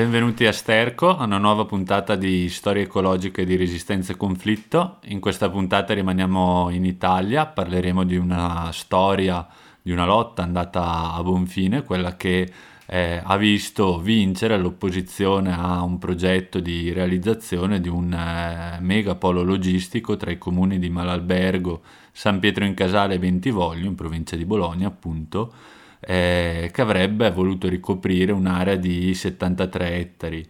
Benvenuti a Sterco, a una nuova puntata di storie ecologiche di resistenza e conflitto. In questa puntata rimaniamo in Italia, parleremo di una storia, di una lotta andata a buon fine, quella che eh, ha visto vincere l'opposizione a un progetto di realizzazione di un eh, megapolo logistico tra i comuni di Malalbergo, San Pietro in Casale e Bentivoglio, in provincia di Bologna appunto, eh, che avrebbe voluto ricoprire un'area di 73 ettari.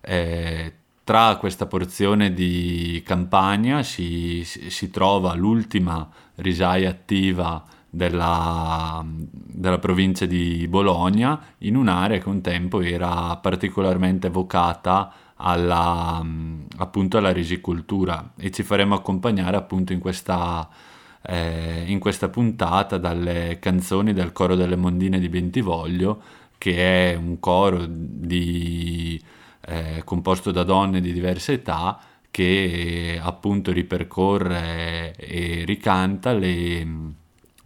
Eh, tra questa porzione di campagna si, si trova l'ultima risaia attiva della, della, provincia di Bologna in un'area che un tempo era particolarmente vocata alla, appunto alla risicoltura e ci faremo accompagnare appunto in questa eh, in questa puntata dalle canzoni del coro delle mondine di Bentivoglio, che è un coro di, eh, composto da donne di diverse età che appunto ripercorre e ricanta le,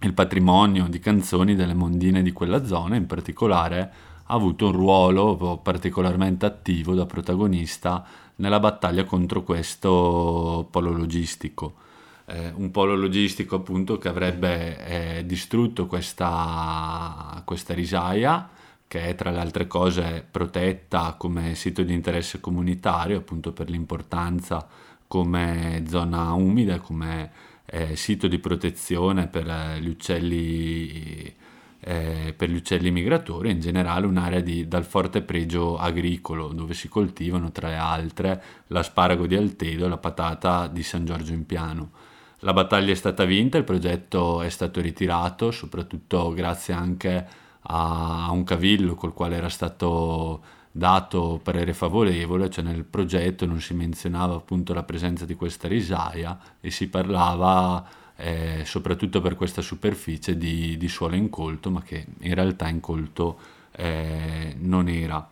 il patrimonio di canzoni delle mondine di quella zona, in particolare ha avuto un ruolo particolarmente attivo da protagonista nella battaglia contro questo polo logistico eh, un polo logistico appunto che avrebbe eh, distrutto questa, questa risaia che è tra le altre cose protetta come sito di interesse comunitario appunto per l'importanza come zona umida, come eh, sito di protezione per gli uccelli eh, per gli uccelli migratori, in generale un'area di, dal forte pregio agricolo dove si coltivano tra le altre l'asparago di Altedo e la patata di San Giorgio in Piano. La battaglia è stata vinta, il progetto è stato ritirato, soprattutto grazie anche a un cavillo col quale era stato dato parere favorevole, cioè nel progetto non si menzionava appunto la presenza di questa risaia e si parlava eh, soprattutto per questa superficie di, di, suolo incolto, ma che in realtà incolto eh, non era.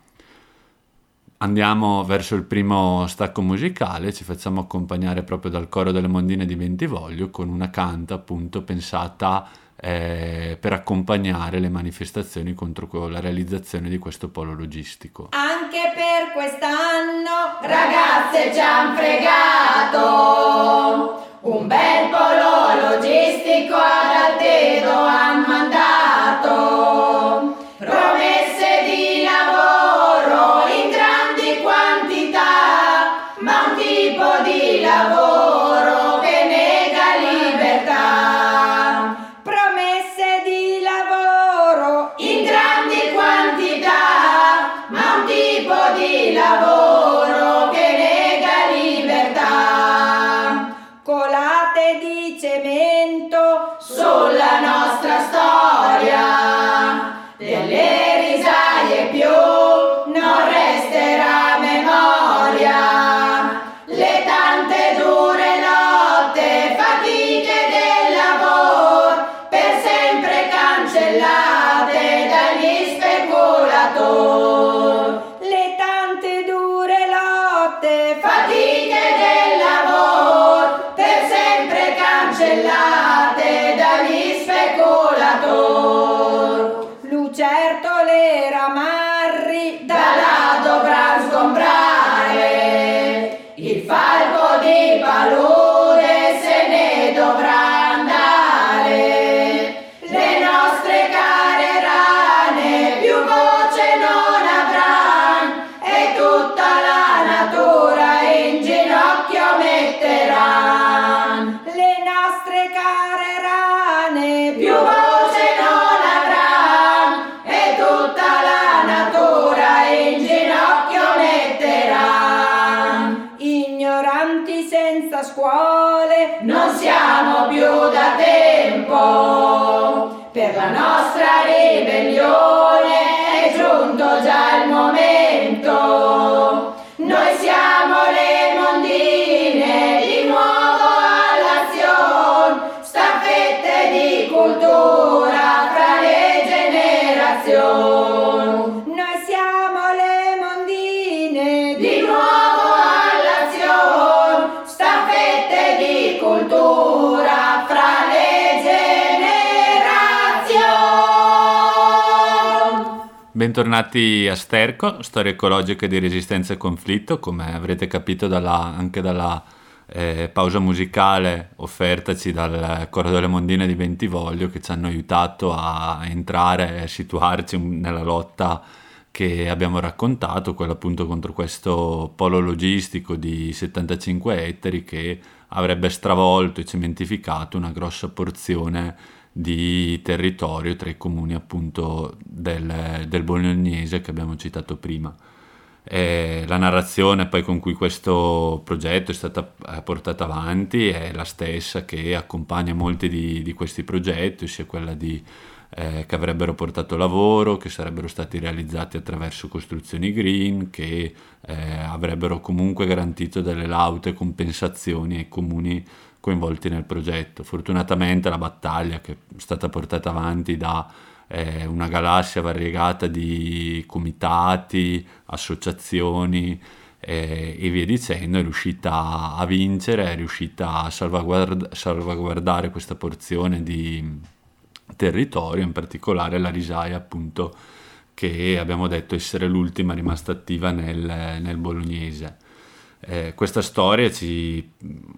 Andiamo verso il primo stacco musicale, ci facciamo accompagnare proprio dal coro delle mondine di Bentivoglio con una canta appunto pensata eh, per accompagnare le manifestazioni contro la realizzazione di questo polo logistico. Anche per quest'anno ragazze ci han fregato un bel polo logistico ad Altedo de la Bentornati a Sterco, storia ecologica di resistenza e conflitto, come avrete capito dalla- anche dalla eh, pausa musicale offertaci dal Coro delle Mondine di Bentivoglio che ci hanno aiutato a entrare e situarci nella lotta che abbiamo raccontato, quella appunto contro questo polo logistico di 75 ettari che avrebbe stravolto e cementificato una grossa porzione di territorio tra i comuni appunto del, del Bolognese che abbiamo citato prima. Eh, la narrazione poi con cui questo progetto è stata eh, portata avanti è la stessa che accompagna molti di, di questi progetti, sia quella di, eh, che avrebbero portato lavoro, che sarebbero stati realizzati attraverso costruzioni green, che eh, avrebbero comunque garantito delle laute compensazioni ai comuni coinvolti nel progetto. Fortunatamente la battaglia che è stata portata avanti da eh, una galassia variegata di comitati, associazioni eh, e via dicendo, è riuscita a vincere, è riuscita a salvaguard- salvaguardare questa porzione di territorio, in particolare la risaia appunto che abbiamo detto essere l'ultima rimasta attiva nel, nel bolognese. Eh, questa storia ci,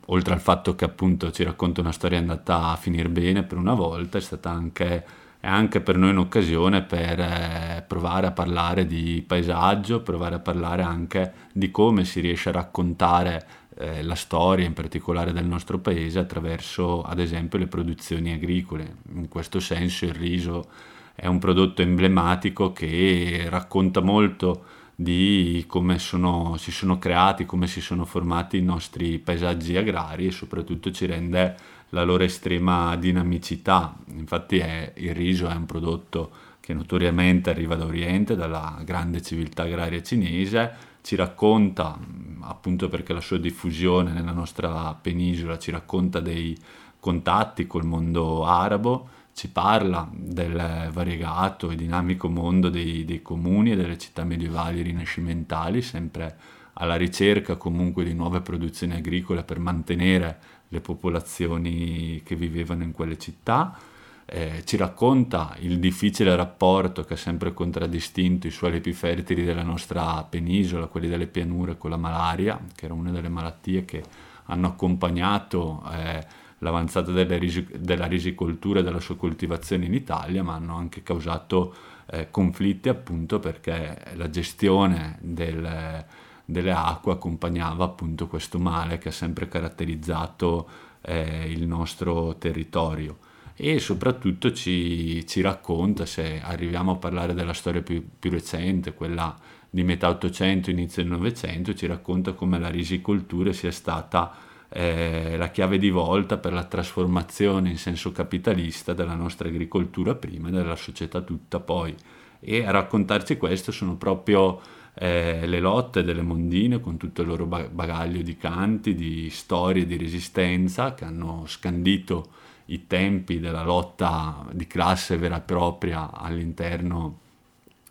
oltre al fatto che appunto ci racconta una storia andata a finire bene per una volta, è stata anche, è anche per noi un'occasione per eh, provare a parlare di paesaggio, provare a parlare anche di come si riesce a raccontare eh, la storia, in particolare del nostro paese, attraverso ad esempio le produzioni agricole. In questo senso il riso è un prodotto emblematico che racconta molto di come sono, si sono creati, come si sono formati i nostri paesaggi agrari e soprattutto ci rende la loro estrema dinamicità. Infatti è, il riso è un prodotto che notoriamente arriva da Oriente, dalla grande civiltà agraria cinese, ci racconta, appunto perché la sua diffusione nella nostra penisola ci racconta dei contatti col mondo arabo, ci parla del variegato e dinamico mondo dei, dei, comuni e delle città medievali rinascimentali, sempre alla ricerca comunque di nuove produzioni agricole per mantenere le popolazioni che vivevano in quelle città. Eh, ci racconta il difficile rapporto che ha sempre contraddistinto i suoli più fertili della nostra penisola, quelli delle pianure con la malaria, che era una delle malattie che hanno accompagnato eh, l'avanzata risi- della risicoltura e della sua coltivazione in Italia, ma hanno anche causato eh, conflitti appunto perché la gestione del, delle acque accompagnava appunto questo male che ha sempre caratterizzato eh, il nostro territorio. E soprattutto ci, ci, racconta, se arriviamo a parlare della storia più, più recente, quella di metà 800, inizio del 900, ci racconta come la risicoltura sia stata eh, la chiave di volta per la trasformazione in senso capitalista della nostra agricoltura prima e della società tutta poi. E a raccontarci questo sono proprio eh, le lotte delle mondine con tutto il loro bagaglio di canti, di storie, di resistenza che hanno scandito i tempi della lotta di classe vera e propria all'interno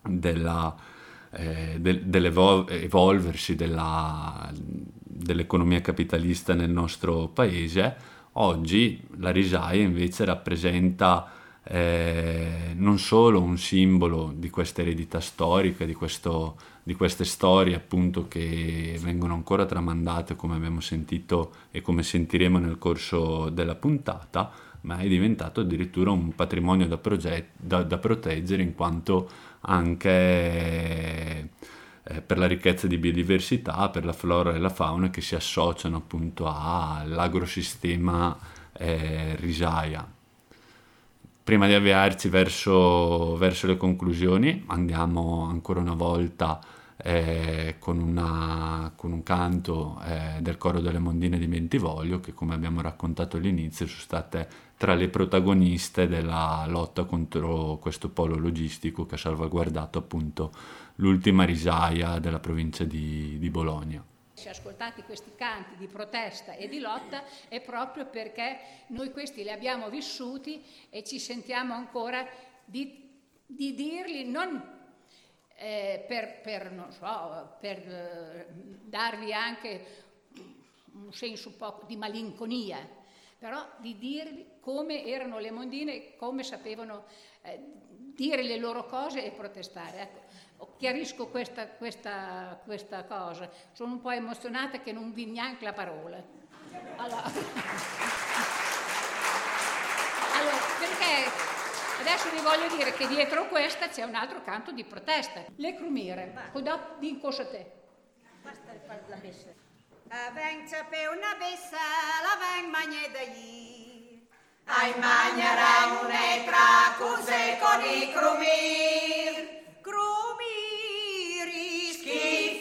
della, eh, del, dell'evolversi della, dell'economia capitalista nel nostro paese, oggi la risaia invece rappresenta eh, non solo un simbolo di questa eredità storica, di, questo, di queste storie appunto che vengono ancora tramandate come abbiamo sentito e come sentiremo nel corso della puntata, ma è diventato addirittura un patrimonio da, proget- da, da proteggere in quanto anche eh, per la ricchezza di biodiversità, per la flora e la fauna che si associano appunto all'agrosistema eh, risaia. Prima di avviarci verso, verso, le conclusioni, andiamo ancora una volta eh, con, una, con, un canto eh, del coro delle Mondine di Mentivoglio che come abbiamo raccontato all'inizio sono state tra le protagoniste della lotta contro questo polo logistico che ha salvaguardato appunto l'ultima risaia della provincia di, di Bologna. Ascoltati questi canti di protesta e di lotta è proprio perché noi questi li abbiamo vissuti e ci sentiamo ancora di, di dirli non eh, per, per, so, per eh, darvi anche un senso un po' di malinconia, però di dirvi come erano le mondine, come sapevano eh, dire le loro cose e protestare. Ecco, chiarisco questa, questa, questa, cosa, sono un po' emozionata che non vi neanche la parola. Allora, allora perché Adesso vi voglio dire che dietro questa c'è un altro canto di protesta. Le crumire. Cuidado, din cosa te. Questa è la bessa. Aveng per una bessa, la veng magne da gli. Ai magnara un'etra, cuse con i crumir. Crumiri schifosi,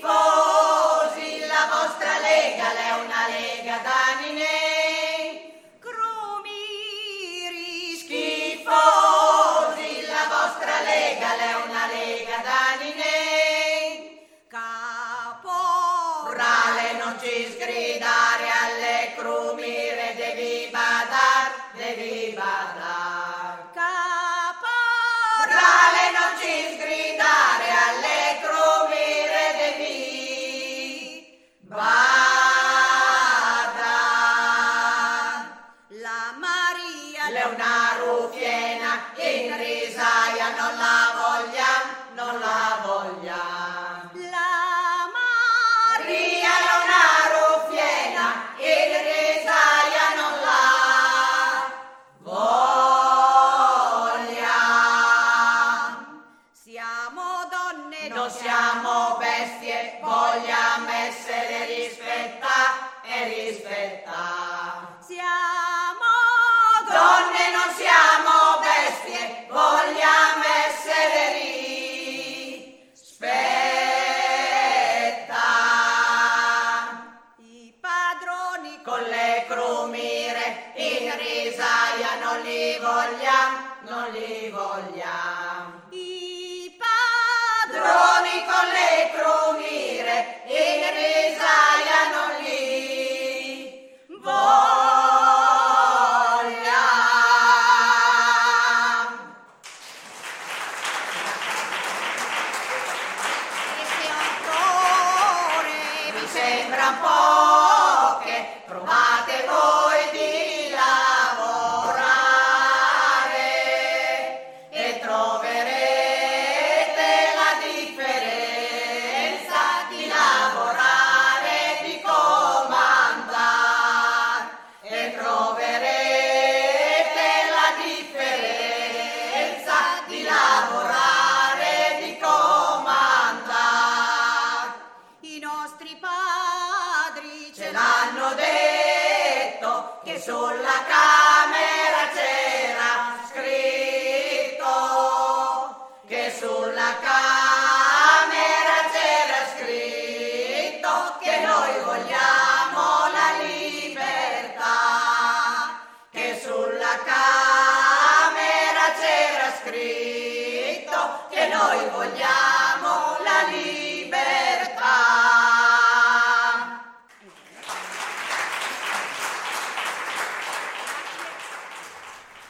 la vostra lega è una lega Leonardo. fier.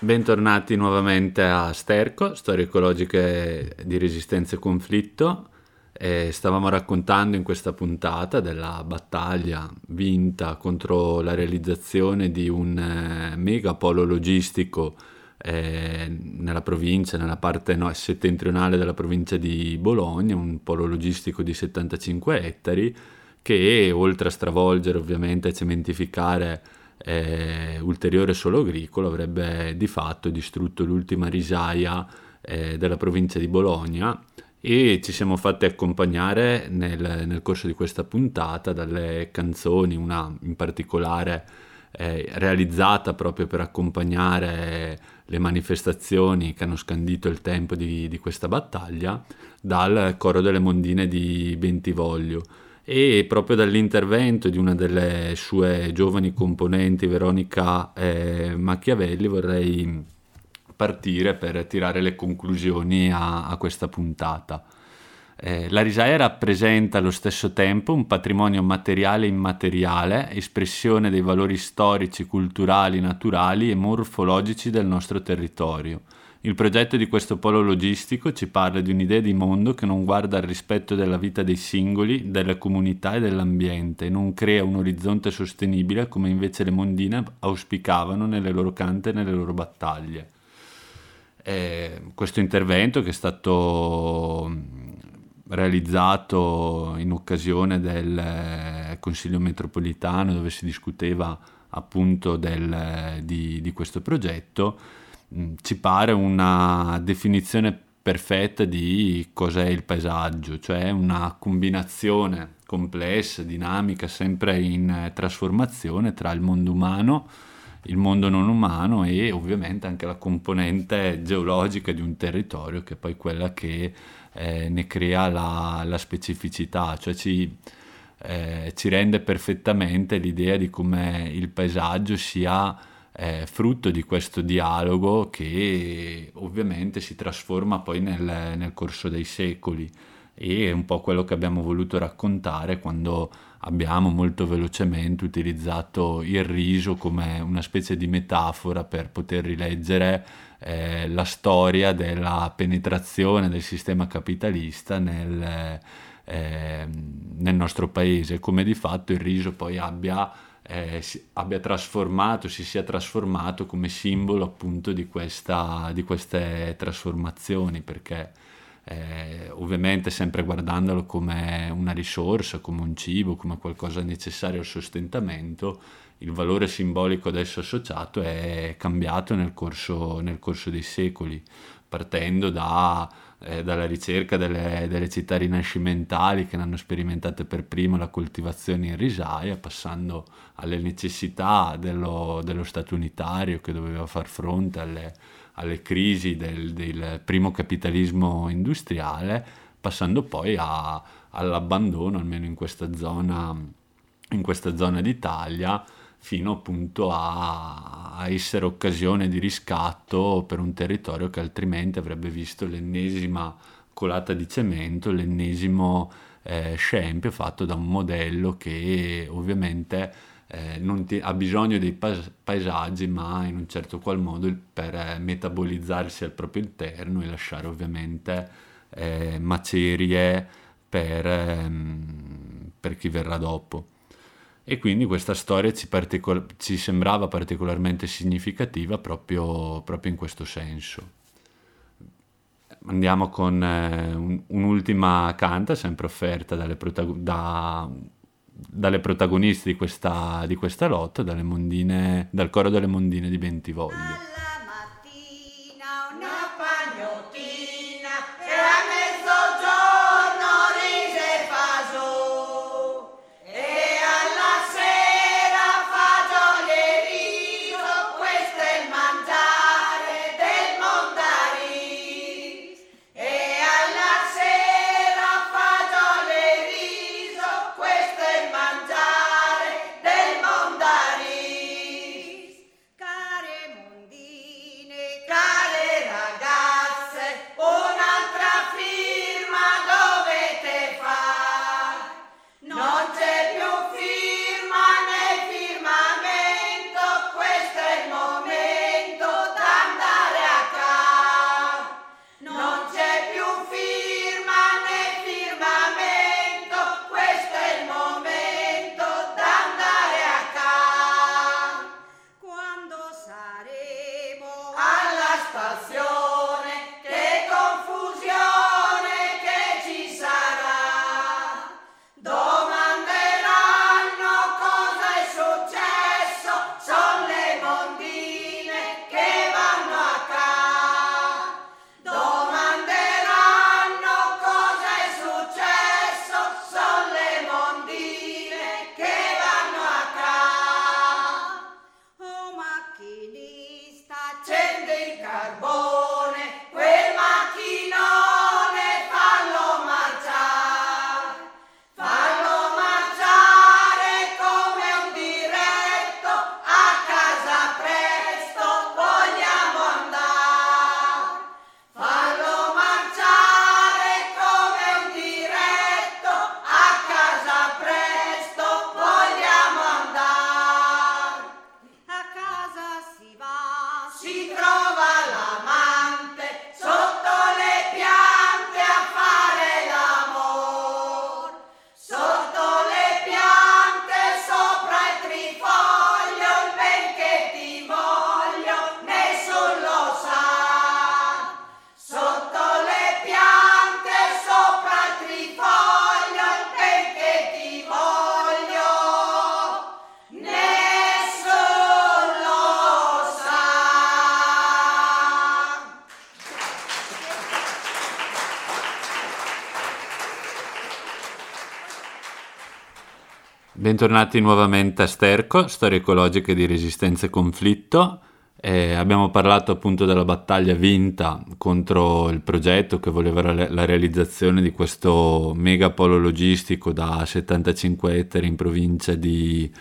Bentornati nuovamente a Sterco, storie ecologiche di resistenza e conflitto. E stavamo raccontando in questa puntata della battaglia vinta contro la realizzazione di un eh, mega polo logistico eh, nella provincia, nella parte no, settentrionale della provincia di Bologna, un polo logistico di 75 ettari che oltre a stravolgere ovviamente e cementificare eh, ulteriore solo agricolo avrebbe di fatto distrutto l'ultima risaia eh, della provincia di Bologna e ci siamo fatti accompagnare nel, nel, corso di questa puntata dalle canzoni, una in particolare eh, realizzata proprio per accompagnare le manifestazioni che hanno scandito il tempo di, di questa battaglia dal coro delle mondine di Bentivoglio e proprio dall'intervento di una delle sue giovani componenti, Veronica eh, Machiavelli, vorrei partire per tirare le conclusioni a, a questa puntata. Eh, la risaia rappresenta allo stesso tempo un patrimonio materiale e immateriale, espressione dei valori storici, culturali, naturali e morfologici del nostro territorio il progetto di questo polo logistico ci parla di un'idea di mondo che non guarda al rispetto della vita dei singoli, della comunità e dell'ambiente, non crea un orizzonte sostenibile come invece le mondine auspicavano nelle loro cante e nelle loro battaglie. Eh, questo intervento che è stato realizzato in occasione del eh, Consiglio metropolitano dove si discuteva appunto del, eh, di, di questo progetto ci pare una definizione perfetta di cos'è il paesaggio, cioè una combinazione complessa, dinamica, sempre in trasformazione tra il mondo umano, il mondo non umano e ovviamente anche la componente geologica di un territorio che è poi quella che eh, ne crea la, la specificità, cioè ci, eh, ci rende perfettamente l'idea di come il paesaggio sia è frutto di questo dialogo che ovviamente si trasforma poi nel, nel corso dei secoli. E è un po' quello che abbiamo voluto raccontare quando abbiamo molto velocemente utilizzato il riso come una specie di metafora per poter rileggere eh, la storia della penetrazione del sistema capitalista nel, eh, nel nostro paese, come di fatto il riso poi abbia eh, abbia trasformato, si sia trasformato come simbolo appunto di, questa, di queste trasformazioni, perché eh, ovviamente sempre guardandolo come una risorsa, come un cibo, come qualcosa necessario al sostentamento, il valore simbolico ad esso associato è cambiato nel corso, nel corso dei secoli, partendo da eh, dalla ricerca delle, delle, città rinascimentali che ne hanno sperimentate per primo la coltivazione in risaia, passando alle necessità dello, dello Stato unitario che doveva far fronte alle, alle crisi del, del, primo capitalismo industriale, passando poi a, all'abbandono, almeno in questa zona, in questa zona d'Italia, fino appunto a, essere occasione di riscatto per un territorio che altrimenti avrebbe visto l'ennesima colata di cemento, l'ennesimo eh, scempio fatto da un modello che ovviamente eh, ti, ha bisogno dei pas- paesaggi ma in un certo qual modo per eh, metabolizzarsi al proprio interno e lasciare ovviamente eh, macerie per, ehm, per chi verrà dopo e quindi questa storia ci, particol- ci sembrava particolarmente significativa proprio, proprio, in questo senso. Andiamo con eh, un, un'ultima canta, sempre offerta dalle, protago- da, dalle protagoniste di questa, di questa lotta, mondine, dal coro delle mondine di Bentivoglio. está Bentornati nuovamente a Sterco, storie ecologiche di resistenza e conflitto. Eh, abbiamo parlato appunto della battaglia vinta contro il progetto che voleva la, realizzazione di questo megapolo logistico da 75 ettari in provincia di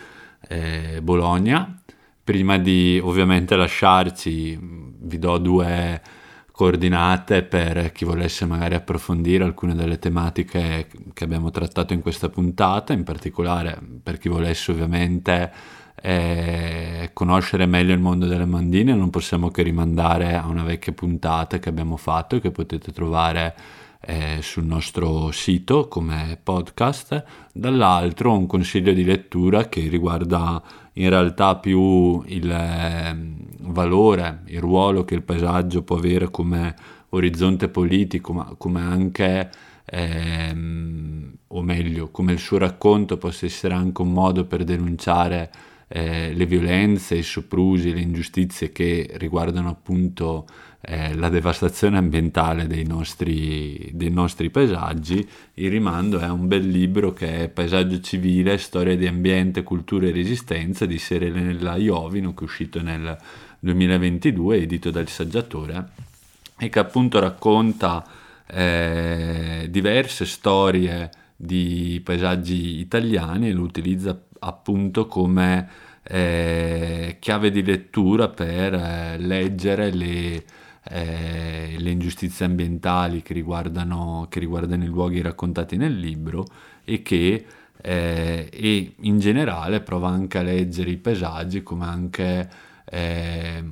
eh, Bologna. Prima di ovviamente lasciarci, vi do due coordinate per chi volesse magari approfondire alcune delle tematiche che abbiamo trattato in questa puntata, in particolare per chi volesse ovviamente eh, conoscere meglio il mondo delle mandine, non possiamo che rimandare a una vecchia puntata che abbiamo fatto e che potete trovare eh, sul nostro sito come podcast, dall'altro un consiglio di lettura che riguarda in realtà più il eh, valore, il ruolo che il paesaggio può avere come orizzonte politico, ma come anche, ehm, o meglio, come il suo racconto possa essere anche un modo per denunciare eh, le violenze, i soprusi, le ingiustizie che riguardano appunto eh, la devastazione ambientale dei nostri, dei nostri, paesaggi, il rimando è un bel libro che è Paesaggio civile, storia di ambiente, cultura e resistenza di Serenella Iovino che è uscito nel 2022, edito dal saggiatore, e che appunto racconta eh, diverse storie di paesaggi italiani e lo utilizza appunto come eh, chiave di lettura per eh, leggere le eh, le ingiustizie ambientali che riguardano, che riguardano, i luoghi raccontati nel libro e che eh, e in generale prova anche a leggere i paesaggi come anche eh,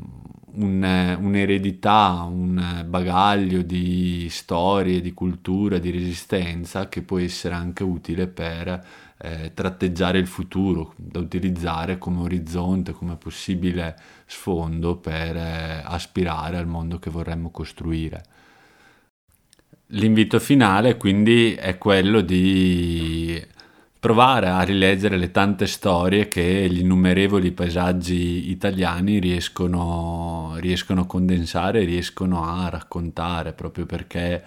un, un'eredità, un bagaglio di storie, di cultura, di resistenza che può essere anche utile per eh, tratteggiare il futuro, da utilizzare come orizzonte, come possibile sfondo per eh, aspirare al mondo che vorremmo costruire. L'invito finale quindi è quello di provare a rileggere le tante storie che gli innumerevoli paesaggi italiani riescono, riescono a condensare, riescono a raccontare, proprio perché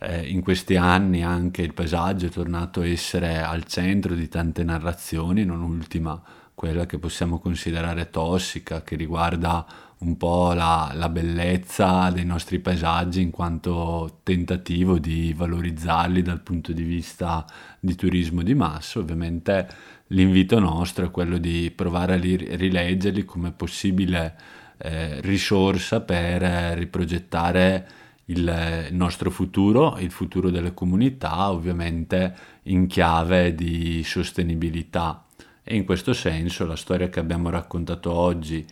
eh, in questi anni anche il paesaggio è tornato a essere al centro di tante narrazioni, non ultima quella che possiamo considerare tossica, che riguarda un po' la, la, bellezza dei nostri paesaggi in quanto tentativo di valorizzarli dal punto di vista di turismo di massa. Ovviamente l'invito nostro è quello di provare a li, rileggerli come possibile eh, risorsa per eh, riprogettare il nostro futuro, il futuro delle comunità, ovviamente in chiave di sostenibilità. E in questo senso la storia che abbiamo raccontato oggi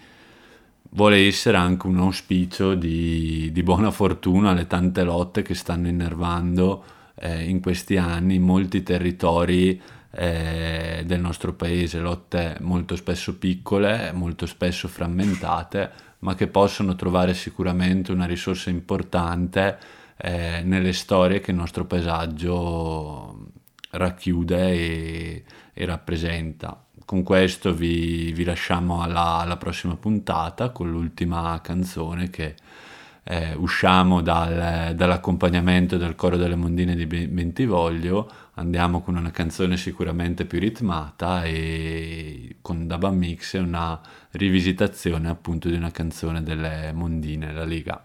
vuole essere anche un auspicio di, di buona fortuna alle tante lotte che stanno innervando eh, in questi anni in molti territori eh, del nostro paese, lotte molto spesso piccole, molto spesso frammentate, ma che possono trovare sicuramente una risorsa importante eh, nelle storie che il nostro paesaggio racchiude e, e rappresenta. Con questo vi, vi lasciamo alla, alla, prossima puntata con l'ultima canzone che eh, usciamo dal, dall'accompagnamento del coro delle mondine di Bentivoglio, andiamo con una canzone sicuramente più ritmata e con Daba Mix una rivisitazione appunto di una canzone delle mondine, la Liga.